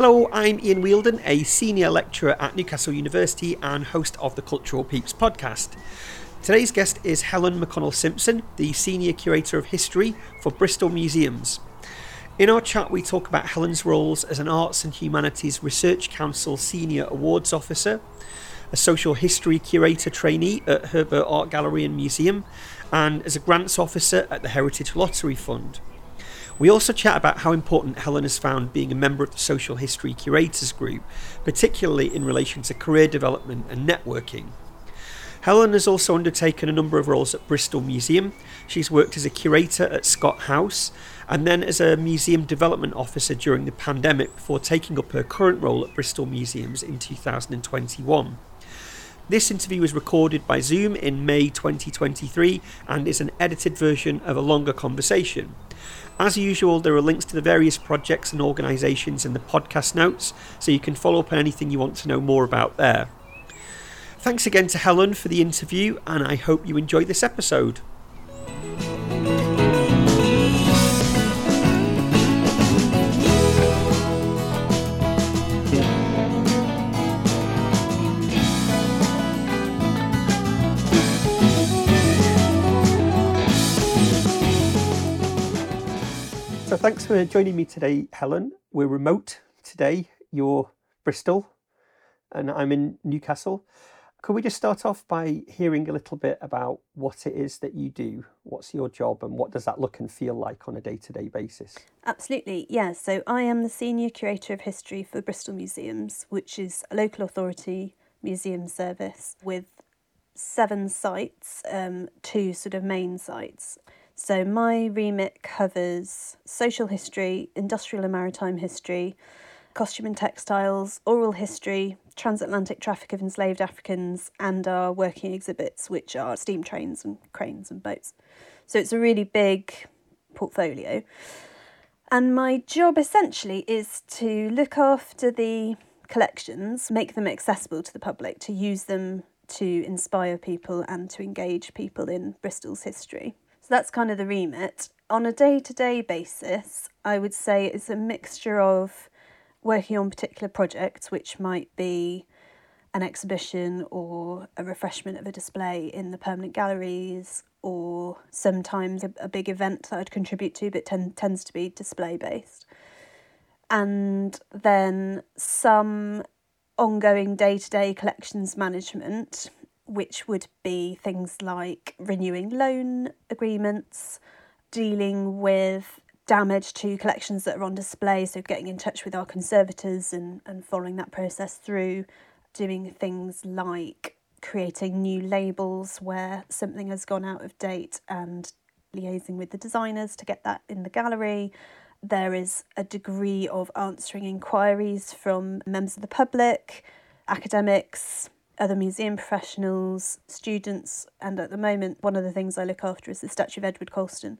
Hello, I'm Ian Wheeldon, a senior lecturer at Newcastle University and host of the Cultural Peeps podcast. Today's guest is Helen McConnell Simpson, the Senior Curator of History for Bristol Museums. In our chat, we talk about Helen's roles as an Arts and Humanities Research Council Senior Awards Officer, a Social History Curator trainee at Herbert Art Gallery and Museum, and as a Grants Officer at the Heritage Lottery Fund. We also chat about how important Helen has found being a member of the Social History Curators Group, particularly in relation to career development and networking. Helen has also undertaken a number of roles at Bristol Museum. She's worked as a curator at Scott House and then as a museum development officer during the pandemic before taking up her current role at Bristol Museums in 2021. This interview was recorded by Zoom in May 2023 and is an edited version of a longer conversation. As usual, there are links to the various projects and organisations in the podcast notes, so you can follow up on anything you want to know more about there. Thanks again to Helen for the interview, and I hope you enjoy this episode. Thanks for joining me today, Helen. We're remote today. You're Bristol, and I'm in Newcastle. Could we just start off by hearing a little bit about what it is that you do? What's your job and what does that look and feel like on a day to day basis? Absolutely, yeah. So I am the Senior Curator of History for Bristol Museums, which is a local authority museum service with seven sites, um, two sort of main sites. So my remit covers social history, industrial and maritime history, costume and textiles, oral history, transatlantic traffic of enslaved Africans, and our working exhibits, which are steam trains and cranes and boats. So it's a really big portfolio. And my job essentially is to look after the collections, make them accessible to the public, to use them to inspire people and to engage people in Bristol's history. So that's kind of the remit. On a day to day basis, I would say it's a mixture of working on particular projects, which might be an exhibition or a refreshment of a display in the permanent galleries, or sometimes a, a big event that I'd contribute to, but ten, tends to be display based. And then some ongoing day to day collections management, which would be things like renewing loan agreements, dealing with damage to collections that are on display, so getting in touch with our conservators and, and following that process through, doing things like creating new labels where something has gone out of date and liaising with the designers to get that in the gallery. There is a degree of answering inquiries from members of the public, academics, other museum professionals, students, and at the moment, one of the things I look after is the statue of Edward Colston.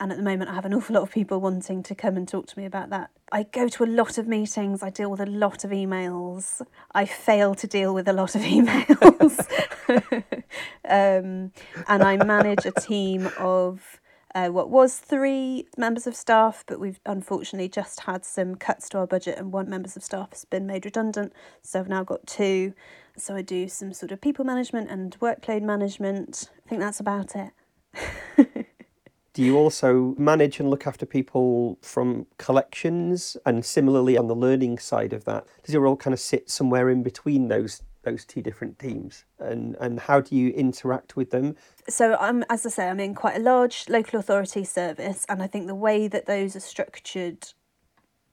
And at the moment, I have an awful lot of people wanting to come and talk to me about that. I go to a lot of meetings, I deal with a lot of emails. I fail to deal with a lot of emails. um, and I manage a team of uh, what was three members of staff, but we've unfortunately just had some cuts to our budget, and one members of staff has been made redundant. So I've now got two. So I do some sort of people management and workload management. I think that's about it. Do you also manage and look after people from collections and similarly on the learning side of that? Does your role kind of sit somewhere in between those those two different teams and and how do you interact with them so i'm as i say i'm in quite a large local authority service and i think the way that those are structured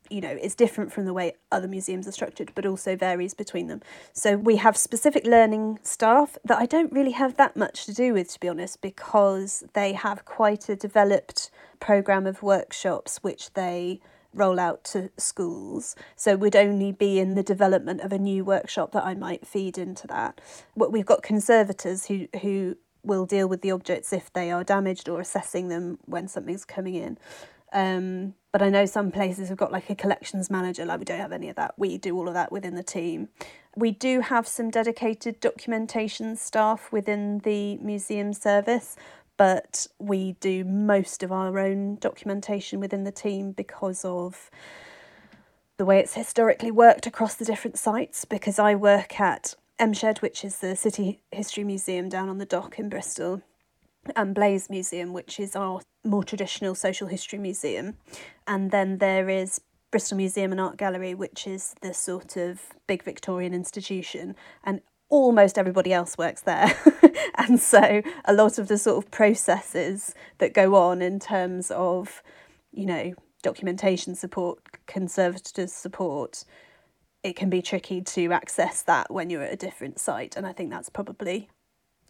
you know, is different from the way other museums are structured, but also varies between them. So we have specific learning staff that I don't really have that much to do with, to be honest, because they have quite a developed program of workshops which they roll out to schools. So would only be in the development of a new workshop that I might feed into that. What we've got conservators who who will deal with the objects if they are damaged or assessing them when something's coming in. Um, but I know some places have got like a collections manager, like we don't have any of that. We do all of that within the team. We do have some dedicated documentation staff within the museum service, but we do most of our own documentation within the team because of the way it's historically worked across the different sites because I work at M Shed, which is the City History Museum down on the dock in Bristol, and Blaise Museum, which is our more traditional social history museum. And then there is Bristol Museum and Art Gallery, which is the sort of big Victorian institution. And almost everybody else works there. and so a lot of the sort of processes that go on in terms of, you know, documentation support, conservator support, it can be tricky to access that when you're at a different site. And I think that's probably,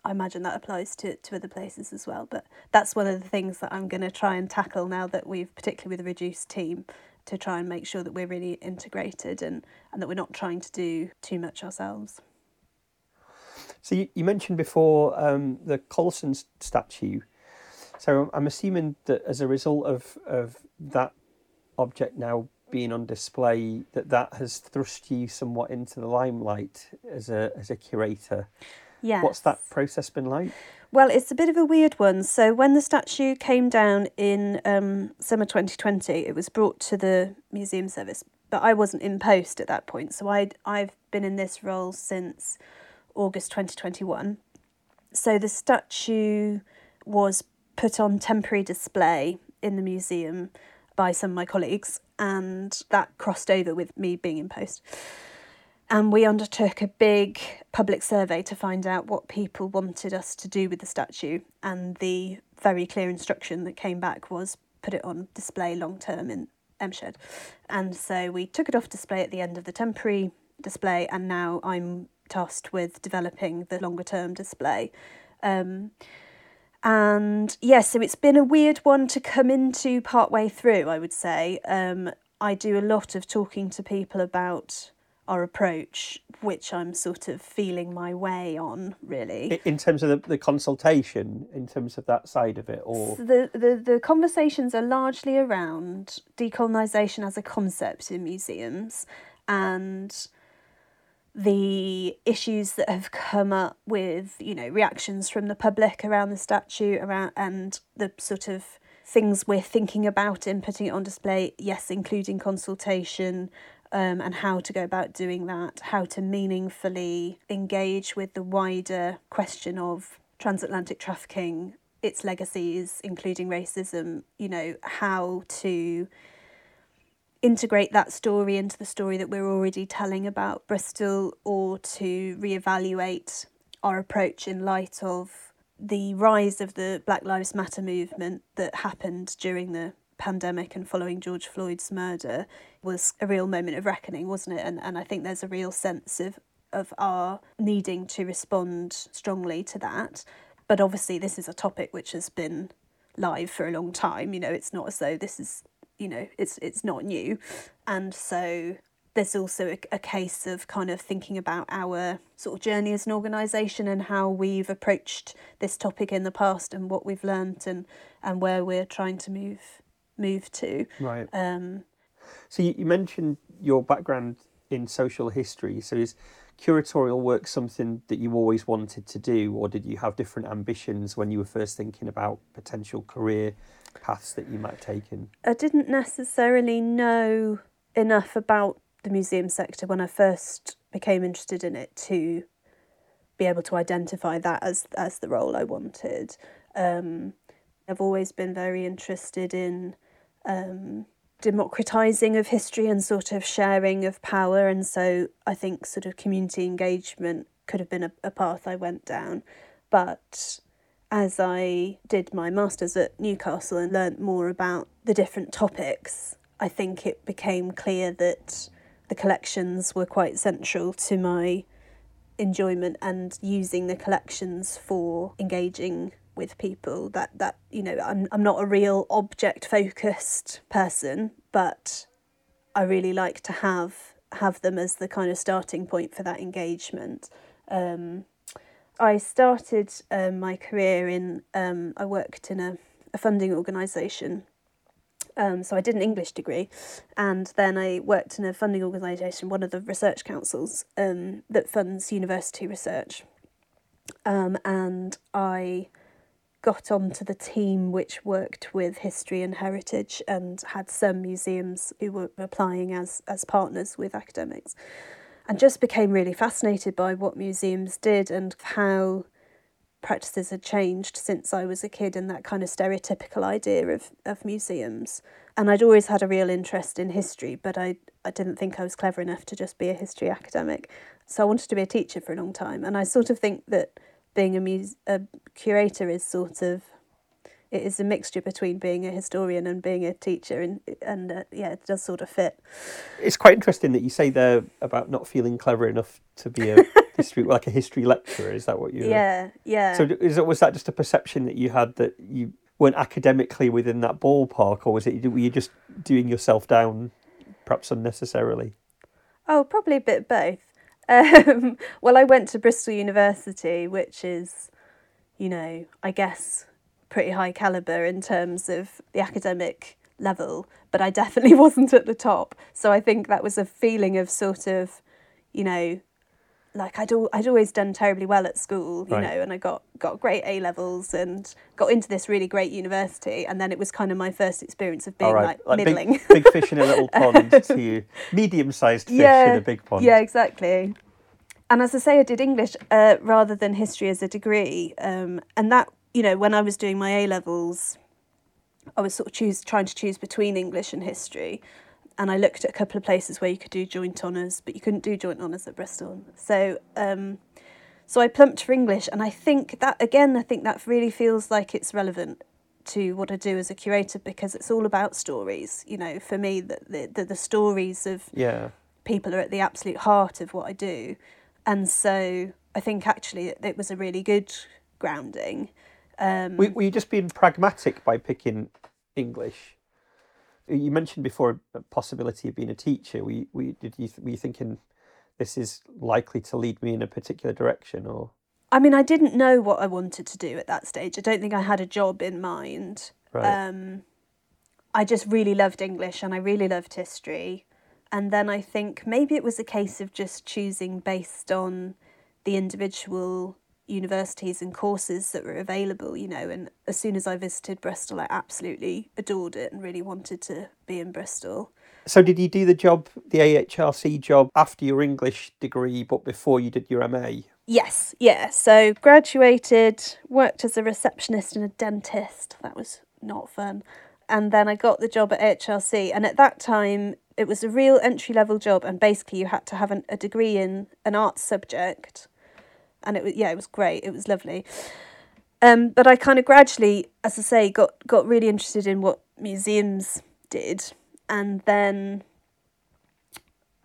I imagine that applies to, to other places as well. But that's one of the things that I'm going to try and tackle now that we've, particularly with a reduced team, to try and make sure that we're really integrated and, and that we're not trying to do too much ourselves. So you, you mentioned before um, the Colston statue. So I'm assuming that as a result of, of that object now being on display, that that has thrust you somewhat into the limelight as a as a curator. Yes. What's that process been like? Well, it's a bit of a weird one. So when the statue came down in um, summer 2020, it was brought to the museum service, but I wasn't in post at that point. So i I've been in this role since August 2021. So the statue was put on temporary display in the museum by some of my colleagues, and that crossed over with me being in post. And we undertook a big public survey to find out what people wanted us to do with the statue. And the very clear instruction that came back was put it on display long term in M Shed. And so we took it off display at the end of the temporary display, and now I'm tasked with developing the longer term display. Um, and yes, yeah, so it's been a weird one to come into part way through, I would say. Um, I do a lot of talking to people about our approach, which I'm sort of feeling my way on, really. In terms of the, the consultation, in terms of that side of it, or so the, the the conversations are largely around decolonisation as a concept in museums, and the issues that have come up with you know reactions from the public around the statue around and the sort of things we're thinking about in putting it on display yes including consultation um, and how to go about doing that how to meaningfully engage with the wider question of transatlantic trafficking its legacies including racism you know how to integrate that story into the story that we're already telling about Bristol or to reevaluate our approach in light of the rise of the Black Lives Matter movement that happened during the pandemic and following George Floyd's murder was a real moment of reckoning, wasn't it? And and I think there's a real sense of of our needing to respond strongly to that. But obviously this is a topic which has been live for a long time. You know, it's not as though this is you know it's it's not new. And so there's also a, a case of kind of thinking about our sort of journey as an organisation and how we've approached this topic in the past and what we've learnt and and where we're trying to move move to. Right. Um so you, you mentioned your background in social history. So is curatorial work something that you always wanted to do or did you have different ambitions when you were first thinking about potential career paths that you might have taken? I didn't necessarily know enough about the museum sector when I first became interested in it to be able to identify that as as the role I wanted. Um, I've always been very interested in um, democratizing of history and sort of sharing of power, and so I think sort of community engagement could have been a, a path I went down, but as I did my masters at Newcastle and learnt more about the different topics, I think it became clear that the collections were quite central to my enjoyment and using the collections for engaging with people that that you know I'm I'm not a real object focused person but I really like to have have them as the kind of starting point for that engagement um, I started um, my career in, um, I worked in a, a funding organisation. Um, so I did an English degree, and then I worked in a funding organisation, one of the research councils um, that funds university research. Um, and I got onto the team which worked with history and heritage and had some museums who were applying as, as partners with academics. And just became really fascinated by what museums did and how practices had changed since I was a kid and that kind of stereotypical idea of, of museums. And I'd always had a real interest in history, but I, I didn't think I was clever enough to just be a history academic. So I wanted to be a teacher for a long time. And I sort of think that being a, muse- a curator is sort of it is a mixture between being a historian and being a teacher and and uh, yeah it does sort of fit. It's quite interesting that you say there about not feeling clever enough to be a history like a history lecturer. Is that what you yeah yeah. So is it was that just a perception that you had that you weren't academically within that ballpark or was it were you just doing yourself down perhaps unnecessarily? Oh probably a bit both um, well, I went to Bristol University, which is, you know, I guess pretty high caliber in terms of the academic level, but I definitely wasn't at the top. So I think that was a feeling of sort of, you know, like I'd al- I'd always done terribly well at school, you right. know, and I got got great A levels and got into this really great university, and then it was kind of my first experience of being right. like, like middling, big, big, fish in a little pond to medium-sized fish yeah, in a big pond. Yeah, exactly. And as I say, I did English uh, rather than history as a degree, um, and that you know when I was doing my A levels, I was sort of choose trying to choose between English and history and I looked at a couple of places where you could do joint honours, but you couldn't do joint honours at Bristol. So, um, so I plumped for English, and I think that again, I think that really feels like it's relevant to what I do as a curator because it's all about stories. You know, for me, the the, the, stories of yeah. people are at the absolute heart of what I do, and so I think actually it, it was a really good grounding. Um, were, were you just being pragmatic by picking English? You mentioned before a possibility of being a teacher. Were you, were you, did you were you thinking this is likely to lead me in a particular direction, or? I mean, I didn't know what I wanted to do at that stage. I don't think I had a job in mind. Right. Um, I just really loved English and I really loved history. And then I think maybe it was a case of just choosing based on the individual universities and courses that were available, you know, and as soon as I visited Bristol, I absolutely adored it and really wanted to be in Bristol. So, did you do the job, the AHRC job, after your English degree, but before you did your MA? Yes, yeah. So, graduated, worked as a receptionist and a dentist. That was not fun. And then I got the job at AHRC. And at that time, it was a real entry level job. And basically, you had to have an, a degree in an arts subject and it was yeah, it was great. It was lovely. Um, but I kind of gradually, as I say, got got really interested in what museums did, and then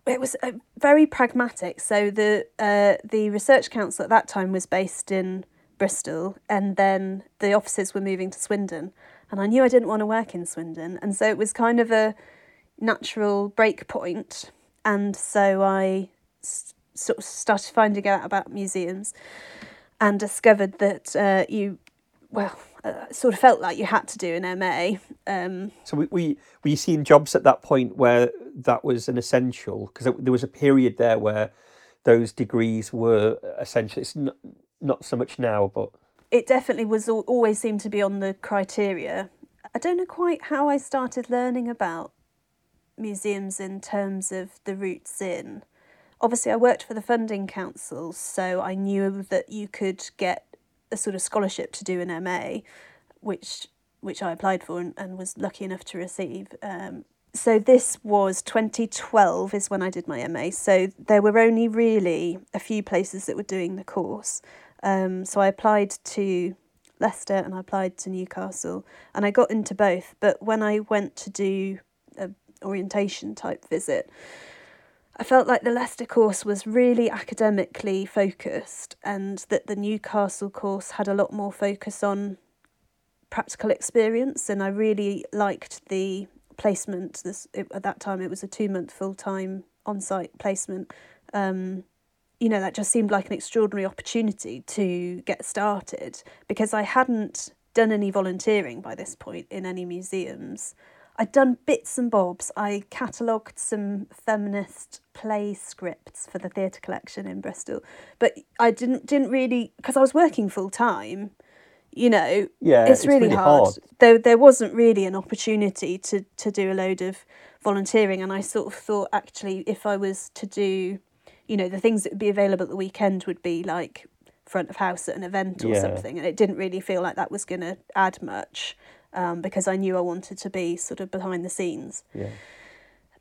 it was uh, very pragmatic. So the uh, the research council at that time was based in Bristol, and then the offices were moving to Swindon, and I knew I didn't want to work in Swindon, and so it was kind of a natural break point, and so I sort of started finding out about museums and discovered that uh, you, well, uh, sort of felt like you had to do an MA. Um, so we, we were you seeing jobs at that point where that was an essential? Because there was a period there where those degrees were essential. It's not, not so much now, but it definitely was always seemed to be on the criteria. I don't know quite how I started learning about museums in terms of the routes in obviously I worked for the funding council, so I knew that you could get a sort of scholarship to do an MA, which which I applied for and, and was lucky enough to receive. Um, so this was 2012 is when I did my MA. So there were only really a few places that were doing the course. Um, so I applied to Leicester and I applied to Newcastle and I got into both. But when I went to do a orientation type visit, I felt like the Leicester course was really academically focused and that the Newcastle course had a lot more focus on practical experience and I really liked the placement. This it, at that time it was a 2 month full time on site placement. Um, you know that just seemed like an extraordinary opportunity to get started because I hadn't done any volunteering by this point in any museums I'd done bits and bobs. I catalogued some feminist play scripts for the theatre collection in Bristol, but I didn't didn't really because I was working full time. you know, Yeah, it's, it's really, really hard. hard. There, there wasn't really an opportunity to to do a load of volunteering, and I sort of thought actually, if I was to do, you know, the things that would be available at the weekend would be like front of house at an event or Yeah. something, and it didn't really feel like that was going to add much. Um, because I knew I wanted to be sort of behind the scenes. Yeah.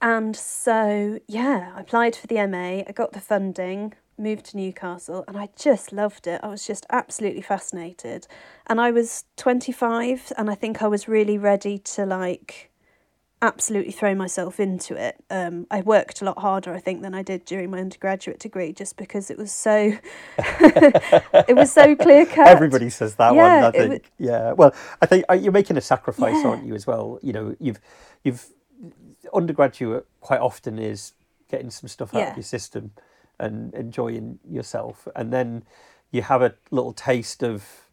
And so, yeah, I applied for the MA, I got the funding, moved to Newcastle, and I just loved it. I was just absolutely fascinated. And I was 25, and I think I was really ready to like absolutely throw myself into it. Um, I worked a lot harder, I think, than I did during my undergraduate degree, just because it was so, it was so clear cut. Everybody says that Yeah, one. I think. wa- yeah. Well, I think uh, you're making a sacrifice, Yeah. aren't you? As well. You know, you've you've undergraduate quite often is getting some stuff out Yeah. of your system and enjoying yourself, and then you have a little taste of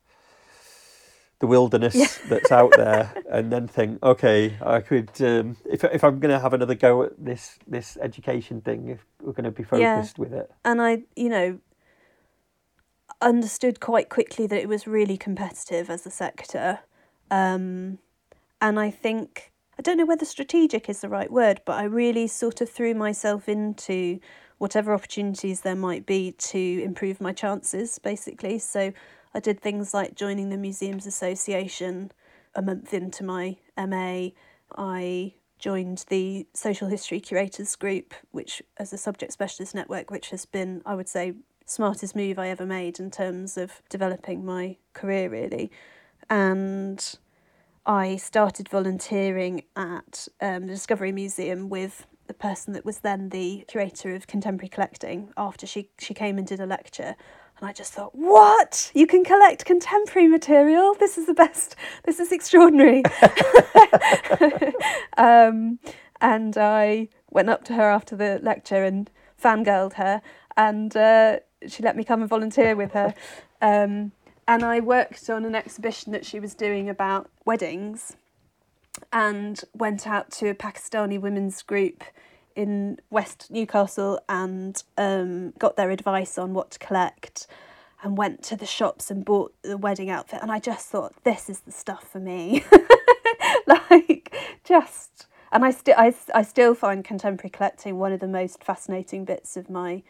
the wilderness that's out there, and then think, okay, I could um, if if I'm going to have another go at this this education thing, if we're going to be Yeah. focused with it. and I, you know, understood quite quickly that it was really competitive as a sector. Um, and I think, I don't know whether strategic is the right word, but I really sort of threw myself into whatever opportunities there might be to improve my chances, basically. So I did things like joining the Museums Association a month into my MA. I joined the Social History Curators Group, which as a subject specialist network, which has been, I would say, smartest move I ever made in terms of developing my career really. And I started volunteering at um, the Discovery Museum with the person that was then the curator of contemporary collecting after she, she came and did a lecture. And I just thought, what? You can collect contemporary material? This is the best. This is extraordinary. um, and I went up to her after the lecture and fangirled her, and uh, she let me come and volunteer with her. Um, and I worked on an exhibition that she was doing about weddings and went out to a Pakistani women's group in West Newcastle and um, got their advice on what to collect and went to the shops and bought the wedding outfit. And I just thought, this is the stuff for me. like, just. And I, sti- I, I still find contemporary collecting one of the most fascinating bits of my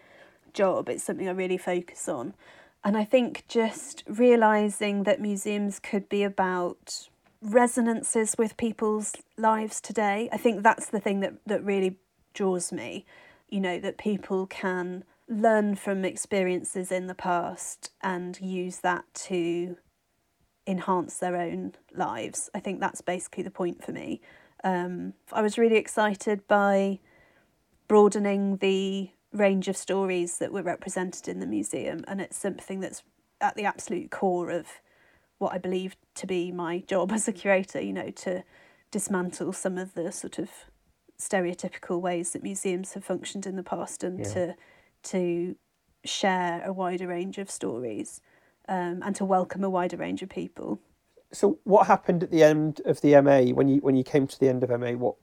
job. It's something I really focus on. And I think just realizing that museums could be about resonances with people's lives today. I think that's the thing that, that really draws me. You know, that people can learn from experiences in the past and use that to enhance their own lives. I think that's basically the point for me. Um, I was really excited by broadening the range of stories that were represented in the museum, and it's something that's at the absolute core of what I believe to be my job as a curator, you know, to dismantle some of the sort of stereotypical ways that museums have functioned in the past and Yeah. to to share a wider range of stories um, and to welcome a wider range of people. So, what happened at the end of the MA when you when you came to the end of MA? What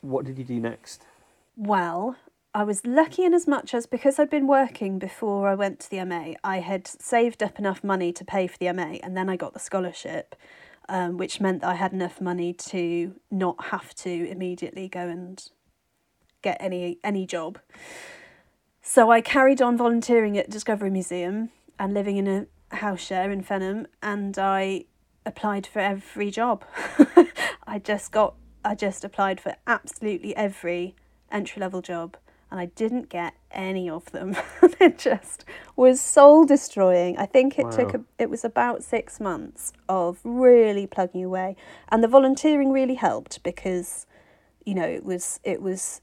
what did you do next? Well, I was lucky in as much as because I'd been working before I went to the MA, I had saved up enough money to pay for the MA, and then I got the scholarship, um, which meant that I had enough money to not have to immediately go and get any any job. So I carried on volunteering at Discovery Museum and living in a house share in Fenham, and I applied for every job. I just got I just applied for absolutely every entry level job and I didn't get any of them. it just was soul destroying. I think it took a, it was about 6 months of really plugging away and the volunteering really helped because you know it was it was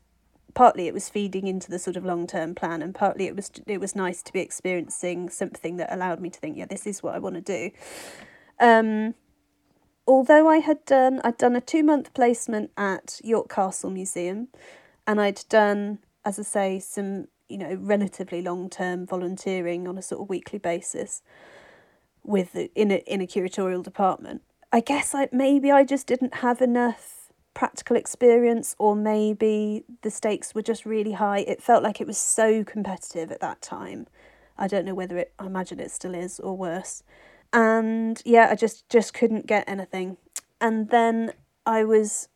partly it was feeding into the sort of long term plan and partly it was it was nice to be experiencing something that allowed me to think yeah this is what I want to do. Um although I had done I'd done a 2 month placement at York Castle Museum and I'd done as I say some you know relatively long term volunteering on a sort of weekly basis with the, in a in a curatorial department. I guess I maybe I just didn't have enough practical experience or maybe the stakes were just really high. It felt like it was so competitive at that time. I don't know whether it I imagine it still is or worse. and yeah, I just just couldn't get anything. And then I was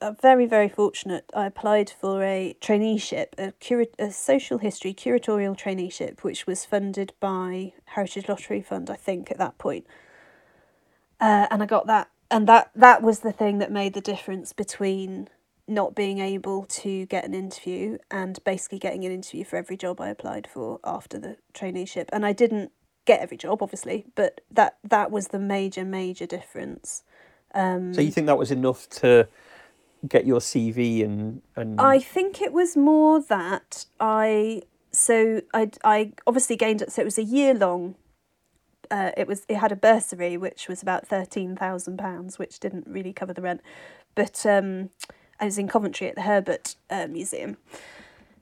uh, very very fortunate. I applied for a traineeship, a cura- a social history curatorial traineeship, which was funded by Heritage Lottery Fund, I think, at that point. Uh, and I got that, and that that was the thing that made the difference between not being able to get an interview and basically getting an interview for every job I applied for after the traineeship. And I didn't get every job, obviously, but that that was the major major difference. Um, so you think that was enough to get your CV and and I think it was more that I so I I obviously gained it. So it was a year long. Uh, it was it had a bursary which was about thirteen thousand pounds, which didn't really cover the rent, but um, I was in Coventry at the Herbert uh, Museum,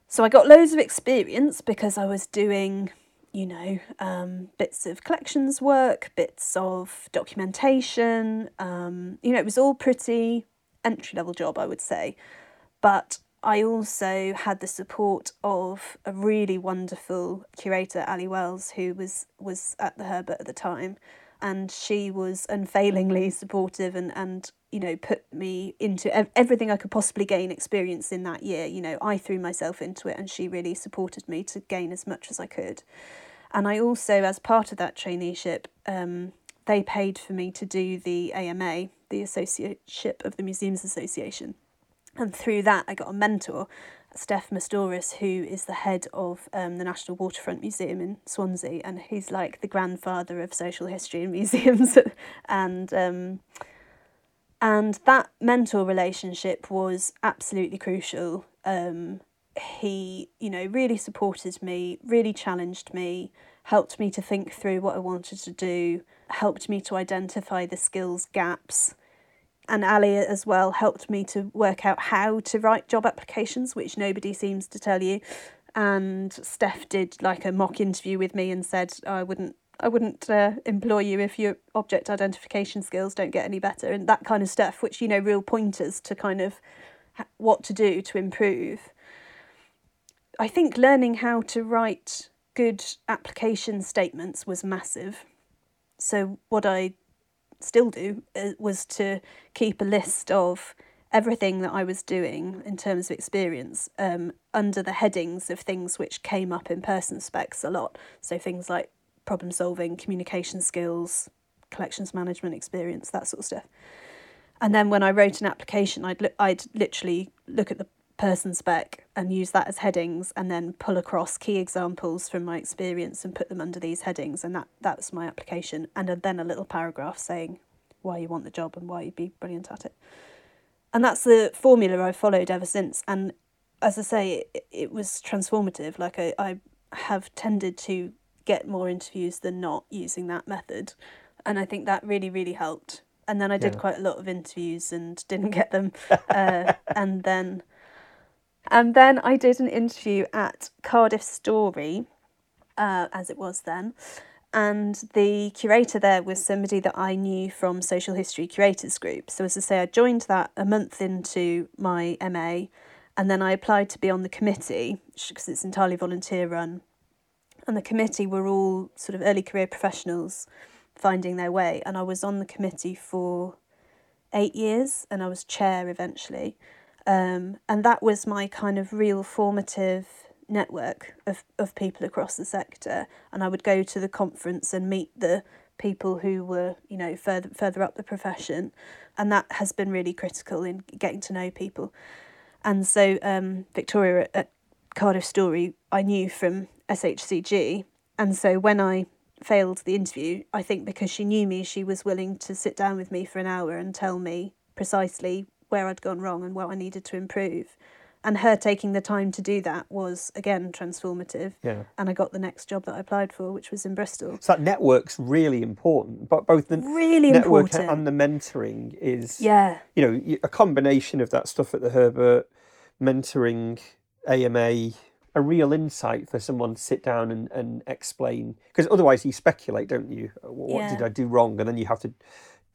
so I got loads of experience because I was doing you know, um, bits of collections work, bits of documentation. Um, you know, it was all pretty entry level job, I would say. But I also had the support of a really wonderful curator, Ali Wells, who was was at the Herbert at the time, and she was unfailingly supportive and and you know put me into everything I could possibly gain experience in that year. You know, I threw myself into it, and she really supported me to gain as much as I could. And I also, as part of that traineeship, um, they paid for me to do the AMA, the Associateship of the Museums Association. And through that, I got a mentor, Steph Mastoris, who is the head of um, the National Waterfront Museum in Swansea, and he's like the grandfather of social history in museums. and um, and that mentor relationship was absolutely crucial. Um, he, you know, really supported me, really challenged me, helped me to think through what I wanted to do, helped me to identify the skills gaps. And Ali as well helped me to work out how to write job applications, which nobody seems to tell you. And Steph did like a mock interview with me and said I wouldn't I wouldn't uh, employ you if your object identification skills don't get any better and that kind of stuff, which you know real pointers to kind of what to do to improve. I think learning how to write good application statements was massive. So, what I still do uh, was to keep a list of everything that I was doing in terms of experience um, under the headings of things which came up in person specs a lot. So, things like problem solving, communication skills, collections management experience, that sort of stuff. And then when I wrote an application, I'd, look, I'd literally look at the person spec and use that as headings and then pull across key examples from my experience and put them under these headings. And that that was my application. And then a little paragraph saying why you want the job and why you'd be brilliant at it. And that's the formula I've followed ever since. And as I say it, it was transformative. Like I, I have tended to get more interviews than not using that method. And I think that really really helped. And then I did yeah. quite a lot of interviews and didn't get them. Uh, and then and then I did an interview at Cardiff Story, uh, as it was then. And the curator there was somebody that I knew from Social History Curators Group. So, as I say, I joined that a month into my MA, and then I applied to be on the committee because it's entirely volunteer run. And the committee were all sort of early career professionals finding their way. And I was on the committee for eight years and I was chair eventually. Um, and that was my kind of real formative network of, of people across the sector. And I would go to the conference and meet the people who were, you know, further further up the profession. And that has been really critical in getting to know people. And so um, Victoria at, at Cardiff Story, I knew from SHCG. And so when I failed the interview, I think because she knew me, she was willing to sit down with me for an hour and tell me precisely where I'd gone wrong and what I needed to improve. And her taking the time to do that was again transformative. Yeah. And I got the next job that I applied for, which was in Bristol. So that network's really important, but both the really network important. and the mentoring is yeah. You know, a combination of that stuff at the Herbert, mentoring, AMA, a real insight for someone to sit down and, and explain because otherwise you speculate, don't you? What, yeah. did I do wrong? And then you have to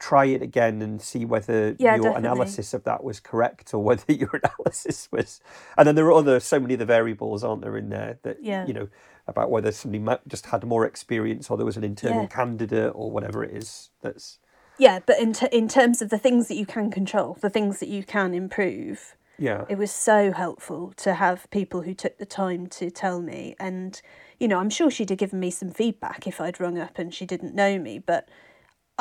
try it again and see whether Yeah, your definitely. analysis of that was correct or whether your analysis was. And then there are other so many other variables, aren't there, in there that Yeah. you know about whether somebody just had more experience or there was an internal Yeah. candidate or whatever it is. That's Yeah, but in t- in terms of the things that you can control, the things that you can improve, yeah, it was so helpful to have people who took the time to tell me. And you know, I'm sure she'd have given me some feedback if I'd rung up and she didn't know me, but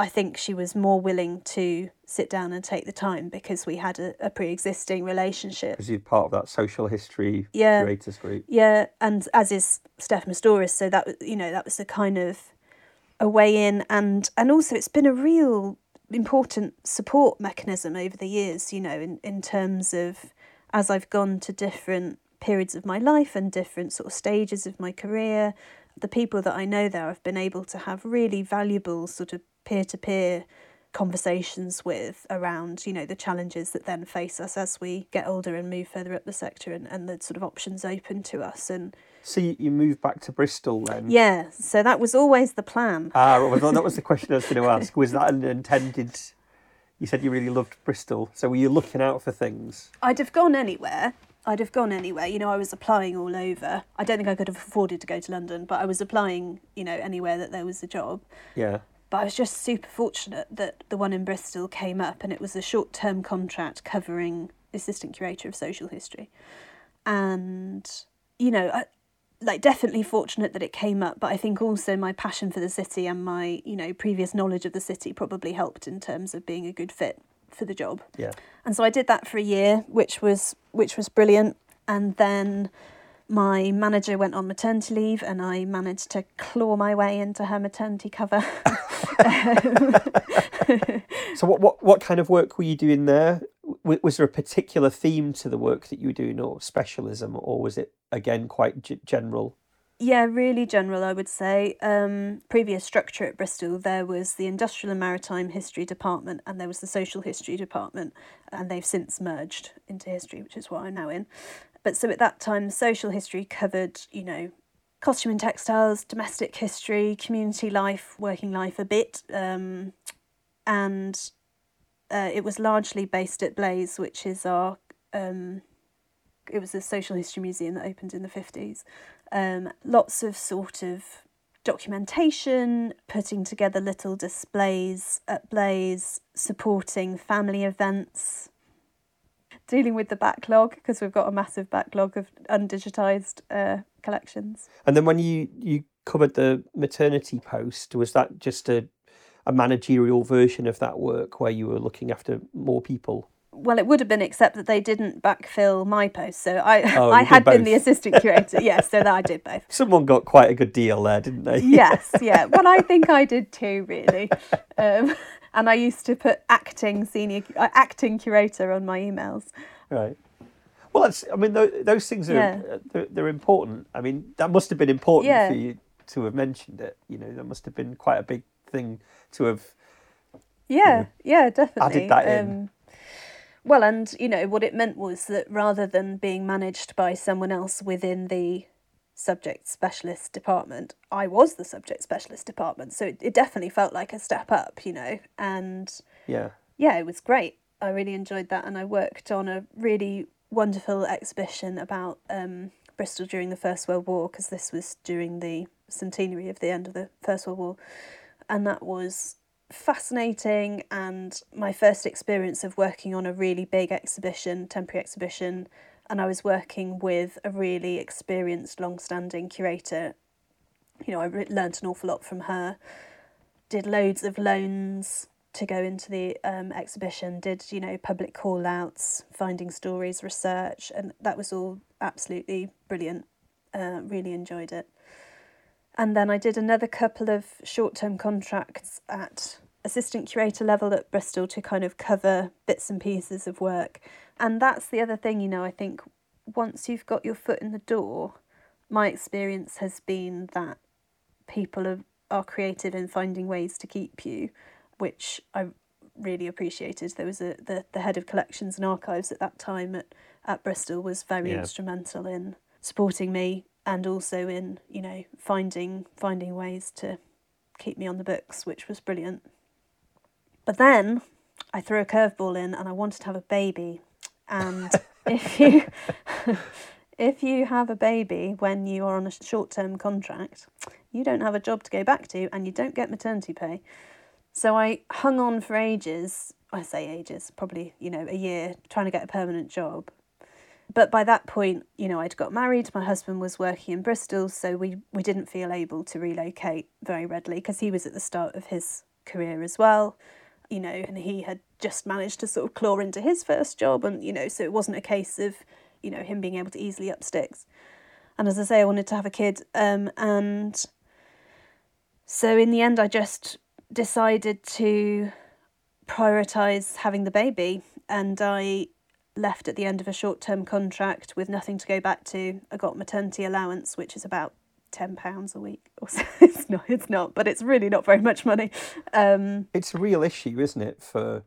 I think she was more willing to sit down and take the time because we had a, a pre-existing relationship. because you're part of that social history Yeah. curators group. Yeah, and as is Steph Mastoris, so that was you know that was a kind of a way in, and and also it's been a real important support mechanism over the years. You know, in in terms of as I've gone to different periods of my life and different sort of stages of my career, the people that I know there, I've been able to have really valuable sort of peer to peer conversations with around you know the challenges that then face us as we get older and move further up the sector and, and the sort of options open to us and So you, you moved back to Bristol then. yeah so that was always the plan Ah, well, that was the question I was going to ask. Was that an intended? You said you really loved Bristol, so were you looking out for things? i'd have gone anywhere i'd have gone anywhere you know i was applying all over i don't think i could have afforded to go to london but i was applying you know anywhere that there was a job Yeah, But I was just super fortunate that the one in Bristol came up and it was a short term contract covering assistant curator of social history. And, you know, I, like definitely fortunate that it came up, but I think also my passion for the city and my, you know, previous knowledge of the city probably helped in terms of being a good fit for the job. yeah. And so I did that for a year, which was which was brilliant. And then my manager went on maternity leave, and I managed to claw my way into her maternity cover. So what, what what kind of work were you doing there? W- was there a particular theme to the work that you were doing, or specialism, or was it again quite g- general? yeah, really general, I would say. Um, previous structure at Bristol, there was the Industrial and Maritime History Department, and there was the Social History Department, and they've since merged into history, which is what I'm now in. But so at that time, social history covered, you know, costume and textiles, domestic history, community life, working life a bit, um, and uh, it was largely based at Blaise, which is our. Um, it was a social history museum that opened in the fifties. Um, lots of sort of documentation, putting together little displays at Blaise, supporting family events, dealing with the backlog because we've got a massive backlog of undigitized uh, collections. And then when you you covered the maternity post, was that just a a managerial version of that work where you were looking after more people? Well, it would have been, except that they didn't backfill my post. So I, Oh, I had been the assistant curator. yes, so that I did both. Someone got quite a good deal there, didn't they? Yes, yeah. Well, I think I did too, really. Um, and I used to put acting senior, uh, acting curator on my emails. Right. Well, that's. I mean, those, those things are Yeah. uh, they're, they're important. I mean, that must have been important Yeah. for you to have mentioned it. You know, that must have been quite a big thing to have. Yeah, yeah, definitely. Added that in. Um, well, and you know what it meant was that rather than being managed by someone else within the subject specialist department, I was the subject specialist department. So it, it definitely felt like a step up, you know. And Yeah. yeah, it was great. I really enjoyed that, and I worked on a really wonderful exhibition about um, Bristol during the First World War because this was during the centenary of the end of the First World War, and that was fascinating and my first experience of working on a really big exhibition, temporary exhibition, and I was working with a really experienced, long-standing curator. You know, I re- learnt an awful lot from her. Did loads of loans to go into the um, exhibition. Did you know public call outs, finding stories, research, and that was all absolutely brilliant. Uh, really enjoyed it. And then I did another couple of short term contracts at assistant curator level at Bristol to kind of cover bits and pieces of work. And that's the other thing, you know, I think once you've got your foot in the door, my experience has been that people are, are creative in finding ways to keep you, which I really appreciated. There was a the, the head of collections and archives at that time at, at Bristol was very Yeah. instrumental in supporting me and also in, you know, finding finding ways to keep me on the books, which was brilliant. But then I threw a curveball in and I wanted to have a baby. And if you if you have a baby when you are on a short-term contract, you don't have a job to go back to and you don't get maternity pay. So I hung on for ages. I say ages, probably, you know, a year trying to get a permanent job. But by that point, you know, I'd got married, my husband was working in Bristol, so we, we didn't feel able to relocate very readily because he was at the start of his career as well, you know, and he had just managed to sort of claw into his first job and, you know, so it wasn't a case of, you know, him being able to easily up sticks. And as I say, I wanted to have a kid. Um, and so in the end, I just decided to prioritize having the baby and I left at the end of a short term contract with nothing to go back to. I got maternity allowance, which is about ten pounds a week. Or it's not. It's not, but it's really not very much money. Um, it's a real issue, isn't it, for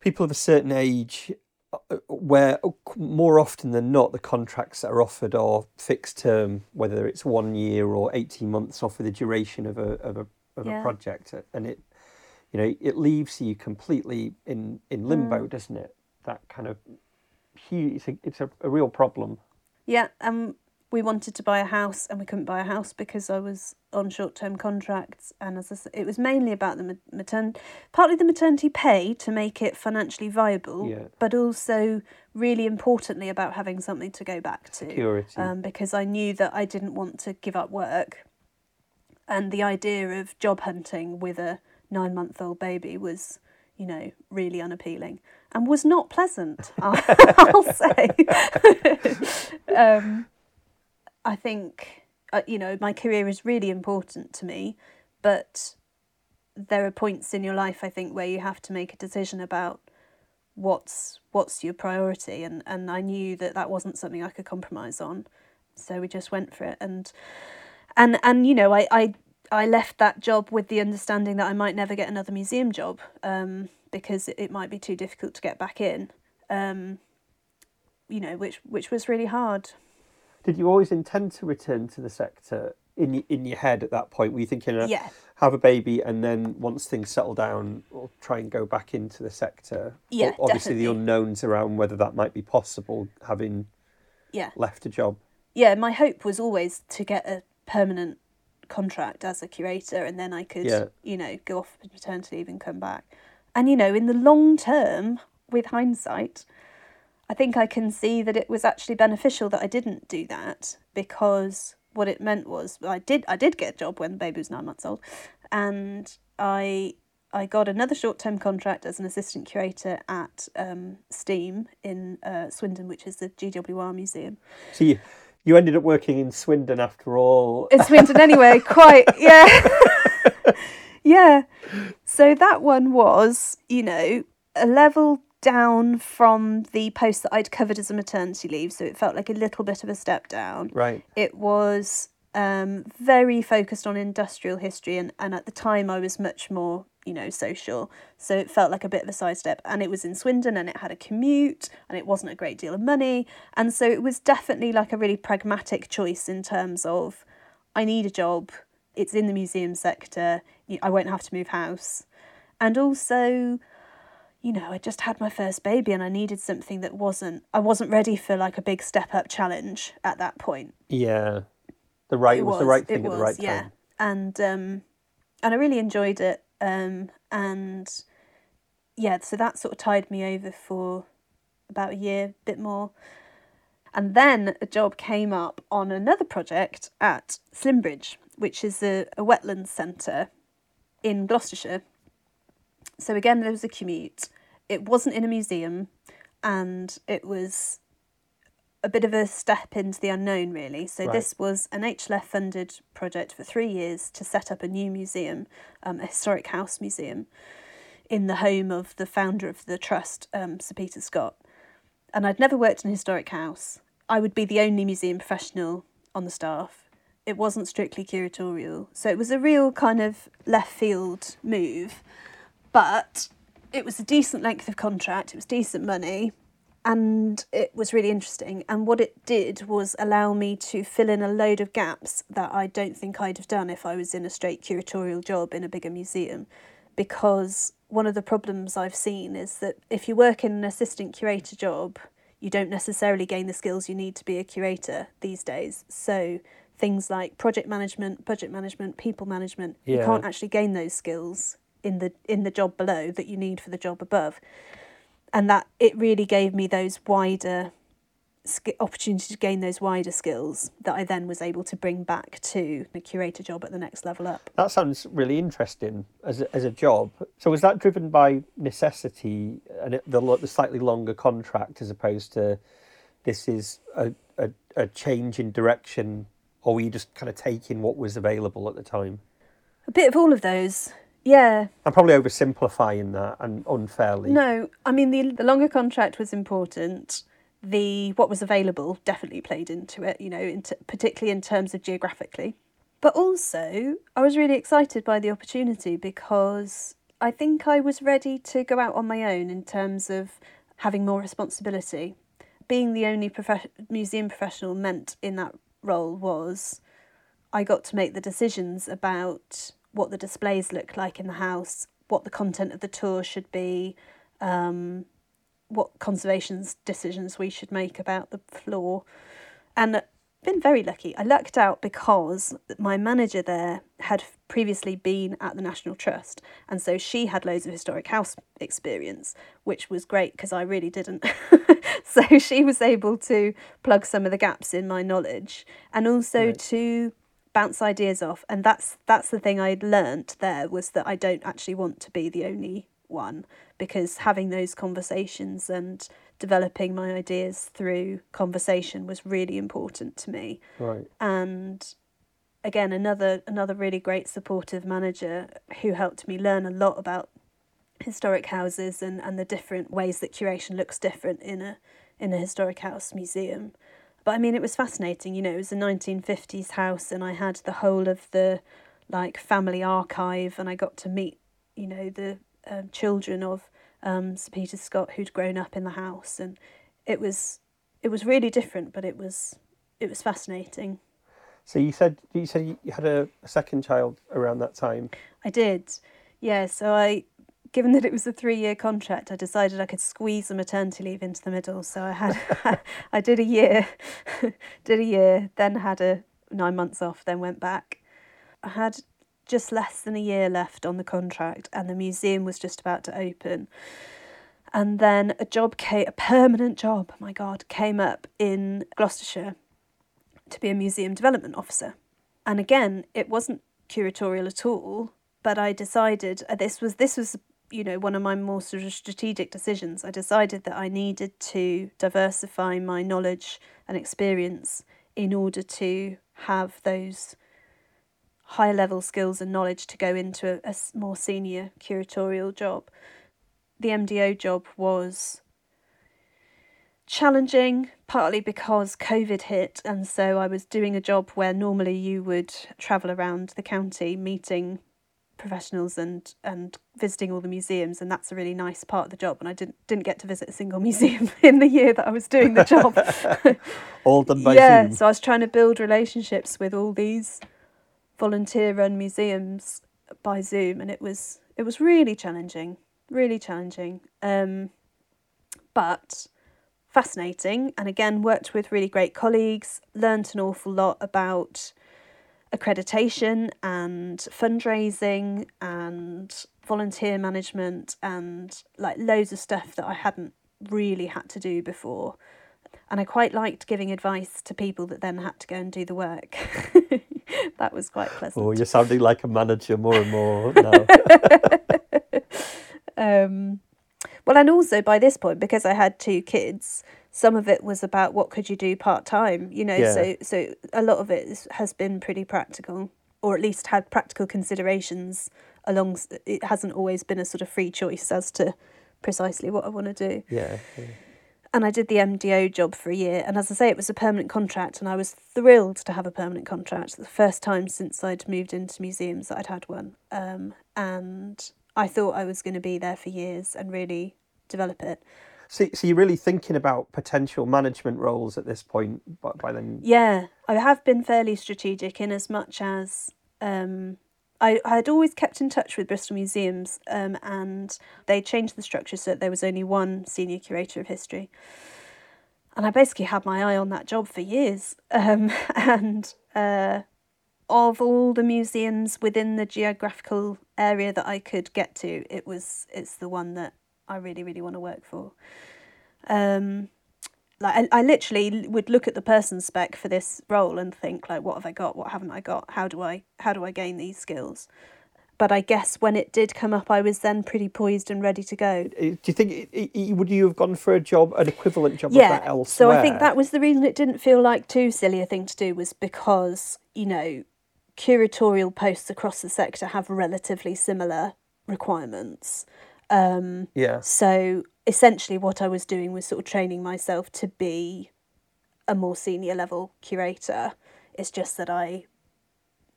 people of a certain age, uh, where more often than not the contracts that are offered are fixed term, whether it's one year or eighteen months, off for the duration of a of a of yeah. a project, and it you know it leaves you completely in in limbo, mm. doesn't it? that kind of huge. It's a, it's a, a real problem. Yeah, um, we wanted to buy a house and we couldn't buy a house because I was on short term contracts. And as I said, it was mainly about the maternity, partly the maternity pay to make it financially viable, yeah. but also really importantly about having something to go back to. Security. Um, because I knew that I didn't want to give up work. And the idea of job hunting with a nine month old baby was, you know, really unappealing and was not pleasant, I'll say. um, I think, uh, you know, my career is really important to me, but there are points in your life, I think, where you have to make a decision about what's what's your priority and and I knew that that wasn't something I could compromise on so we just went for it and and and you know I I I left that job with the understanding that I might never get another museum job um, because it might be too difficult to get back in. Um, you know, which which was really hard. Did you always intend to return to the sector in in your head at that point? Were you thinking, uh, yeah. have a baby, and then once things settle down, we'll try and go back into the sector? Yeah, obviously definitely. the unknowns around whether that might be possible, having yeah left a job. Yeah, my hope was always to get a permanent contract as a curator, and then I could, yeah. you know, go off maternity leave and come back. And, you know, in the long term, with hindsight, I think I can see that it was actually beneficial that I didn't do that because what it meant was I did I did get a job when the baby was nine months old, and I I got another short term contract as an assistant curator at um, Steam in uh, Swindon, which is the GWR museum. So you, you ended up working in Swindon after all. In Swindon, anyway, quite yeah. Yeah. So that one was, you know, a level down from the post that I'd covered as a maternity leave. So it felt like a little bit of a step down. Right. It was um, very focused on industrial history. And, and at the time, I was much more, you know, social. So it felt like a bit of a sidestep. And it was in Swindon and it had a commute and it wasn't a great deal of money. And so it was definitely like a really pragmatic choice in terms of I need a job it's in the museum sector. I won't have to move house. And also, you know, I just had my first baby and I needed something that wasn't, I wasn't ready for like a big step up challenge at that point. Yeah. The right, it was, was the right thing at was, the right yeah. time. And, um, and I really enjoyed it. Um, and yeah, so that sort of tide me over for about a year, a bit more. And then a job came up on another project at Slimbridge, which is a, a wetlands centre in Gloucestershire. So again, there was a commute. It wasn't in a museum, and it was a bit of a step into the unknown, really. So right. this was an HLF funded project for three years to set up a new museum, um, a historic house museum, in the home of the founder of the trust, um, Sir Peter Scott. And I'd never worked in a historic house. I would be the only museum professional on the staff it wasn't strictly curatorial. So it was a real kind of left field move, but it was a decent length of contract, it was decent money, and it was really interesting. And what it did was allow me to fill in a load of gaps that I don't think I'd have done if I was in a straight curatorial job in a bigger museum, because one of the problems I've seen is that if you work in an assistant curator job, you don't necessarily gain the skills you need to be a curator these days. So things like project management, budget management, people management, you can't actually gain those skills in the in the job below that you need for the job above. And that it really gave me those wider sk- opportunity to gain those wider skills that I then was able to bring back to the curator job at the next level up. That sounds really interesting as a, as a job. So was that driven by necessity and it, the the slightly longer contract as opposed to this is a, a, a change in direction, or were you just kind of taking what was available at the time? A bit of all of those. Yeah. I'm probably oversimplifying that and unfairly. No, I mean the the longer contract was important. The what was available definitely played into it, you know, into, particularly in terms of geographically. But also, I was really excited by the opportunity because I think I was ready to go out on my own in terms of having more responsibility. Being the only prof- museum professional meant in that role was I got to make the decisions about what the displays look like in the house, what the content of the tour should be, um, what conservation decisions we should make about the floor. And been very lucky. I lucked out because my manager there had previously been at the National Trust, and so she had loads of historic house experience, which was great because I really didn't. so she was able to plug some of the gaps in my knowledge, and also Right. to bounce ideas off. And that's that's the thing I'd learnt there was that I don't actually want to be the only one because having those conversations and developing my ideas through conversation was really important to me Right. and again another another really great supportive manager who helped me learn a lot about historic houses and, and the different ways that curation looks different in a in a historic house museum but I mean it was fascinating you know it was a 1950s house and I had the whole of the like family archive and I got to meet you know the um, children of um, Sir Peter Scott who'd grown up in the house and it was it was really different but it was it was fascinating So you said you said you had a, a second child around that time. I did. Yeah, so I given that it was a 3-year contract, I decided I could squeeze the maternity leave into the middle. So I had I did a year did a year, then had a 9 months off, then went back. I had just less than a year left on the contract and the museum was just about to open. And then a job came, a permanent job, my God, came up in Gloucestershire to be a museum development officer. And again, it wasn't curatorial at all, but I decided uh, this was this was you know one of my more sort of strategic decisions. I decided that I needed to diversify my knowledge and experience in order to have those high level skills and knowledge to go into a more senior curatorial job. The MDO job was challenging, partly because COVID hit, and so I was doing a job where normally you would travel around the county meeting professionals and and visiting all the museums and that's a really nice part of the job and I didn't didn't get to visit a single museum in the year that I was doing the job. All done by yeah, Zoom. so I was trying to build relationships with all these volunteer run museums by Zoom and it was it was really challenging, really challenging. Um but fascinating and again worked with really great colleagues, learnt an awful lot about accreditation and fundraising and volunteer management and like loads of stuff that I hadn't really had to do before. And I quite liked giving advice to people that then had to go and do the work. that was quite pleasant. Oh, you're sounding like a manager more and more now. um, well, and also by this point, because I had two kids, some of it was about what could you do part time. You know, Yeah. so so a lot of it is- has been pretty practical, or at least had practical considerations. Along, it hasn't always been a sort of free choice as to precisely what I want to do. yeah. yeah. And I did the MDO job for a year, and as I say, it was a permanent contract, and I was thrilled to have a permanent contract. The first time since I'd moved into museums that I'd had one, um, and I thought I was going to be there for years and really develop it. So, so you're really thinking about potential management roles at this point by, by then? Yeah, I have been fairly strategic in as much as um, I, had always kept in touch with Bristol Museums, um, and they changed the structure so that there was only one senior curator of history. And I basically had my eye on that job for years. Um, and uh, of all the museums within the geographical area that I could get to, it was it's the one that I really really want to work for. Um, like I, I literally would look at the person spec for this role and think like, what have I got? What haven't I got? How do I how do I gain these skills? But I guess when it did come up, I was then pretty poised and ready to go. Uh, do you think would you have gone for a job, an equivalent job yeah, of that elsewhere? So I think that was the reason it didn't feel like too silly a thing to do was because you know curatorial posts across the sector have relatively similar requirements. Um, yeah. So essentially, what I was doing was sort of training myself to be a more senior level curator. It's just that I,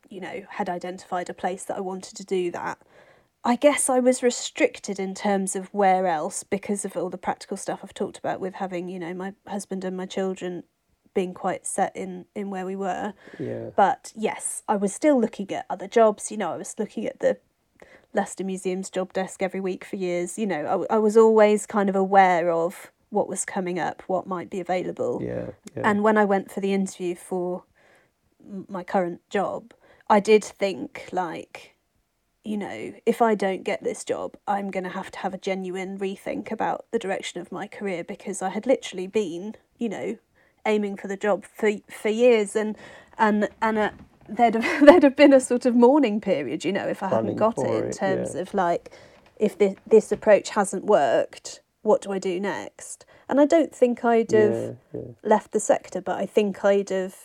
you know, had identified a place that I wanted to do that. I guess I was restricted in terms of where else because of all the practical stuff I've talked about with having, you know, my husband and my children being quite set in in where we were. Yeah. But yes, I was still looking at other jobs. You know, I was looking at the Leicester Museum's job desk every week for years. You know, I, I was always kind of aware of what was coming up, what might be available. Yeah, yeah. And when I went for the interview for my current job, I did think like, you know, if I don't get this job, I'm going to have to have a genuine rethink about the direction of my career because I had literally been, you know, aiming for the job for for years, and and and a, there'd have, there'd have been a sort of mourning period, you know, if I hadn't got it in terms yeah. of like, if this this approach hasn't worked, what do I do next? And I don't think I'd have yeah, yeah. left the sector, but I think I'd have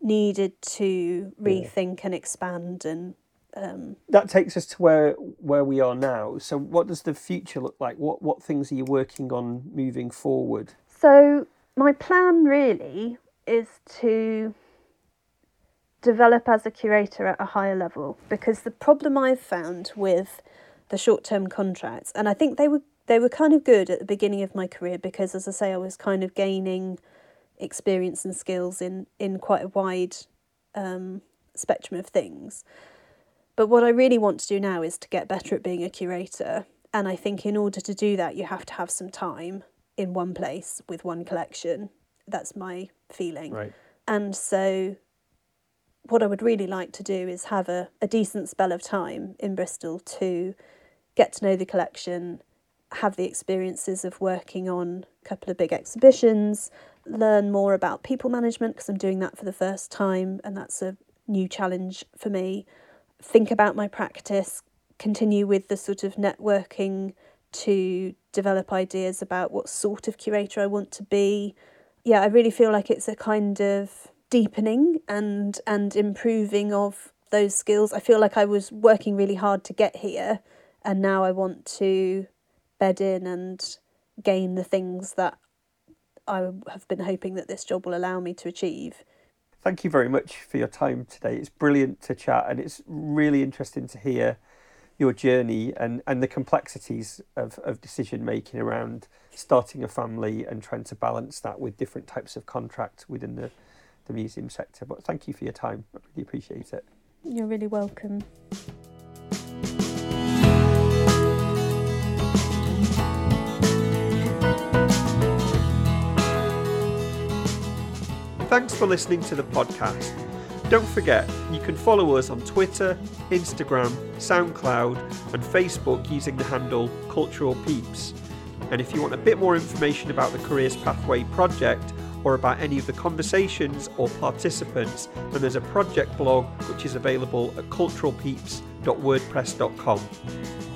needed to rethink and expand and um, that takes us to where where we are now. So, what does the future look like? What what things are you working on moving forward? So, my plan really is to develop as a curator at a higher level because the problem I've found with the short-term contracts and I think they were they were kind of good at the beginning of my career because as I say I was kind of gaining experience and skills in in quite a wide um, spectrum of things but what I really want to do now is to get better at being a curator and I think in order to do that you have to have some time in one place with one collection. That's my feeling. Right. And so, what I would really like to do is have a, a decent spell of time in Bristol to get to know the collection, have the experiences of working on a couple of big exhibitions, learn more about people management because I'm doing that for the first time and that's a new challenge for me. Think about my practice, continue with the sort of networking to develop ideas about what sort of curator I want to be. Yeah, I really feel like it's a kind of deepening and and improving of those skills. I feel like I was working really hard to get here and now I want to bed in and gain the things that I have been hoping that this job will allow me to achieve. Thank you very much for your time today. It's brilliant to chat and it's really interesting to hear your journey and, and the complexities of, of decision making around starting a family and trying to balance that with different types of contract within the, the museum sector. But thank you for your time. I really appreciate it. You're really welcome. Thanks for listening to the podcast. Don't forget, you can follow us on Twitter, Instagram, SoundCloud, and Facebook using the handle Cultural Peeps. And if you want a bit more information about the Careers Pathway project or about any of the conversations or participants, then there's a project blog which is available at culturalpeeps.wordpress.com.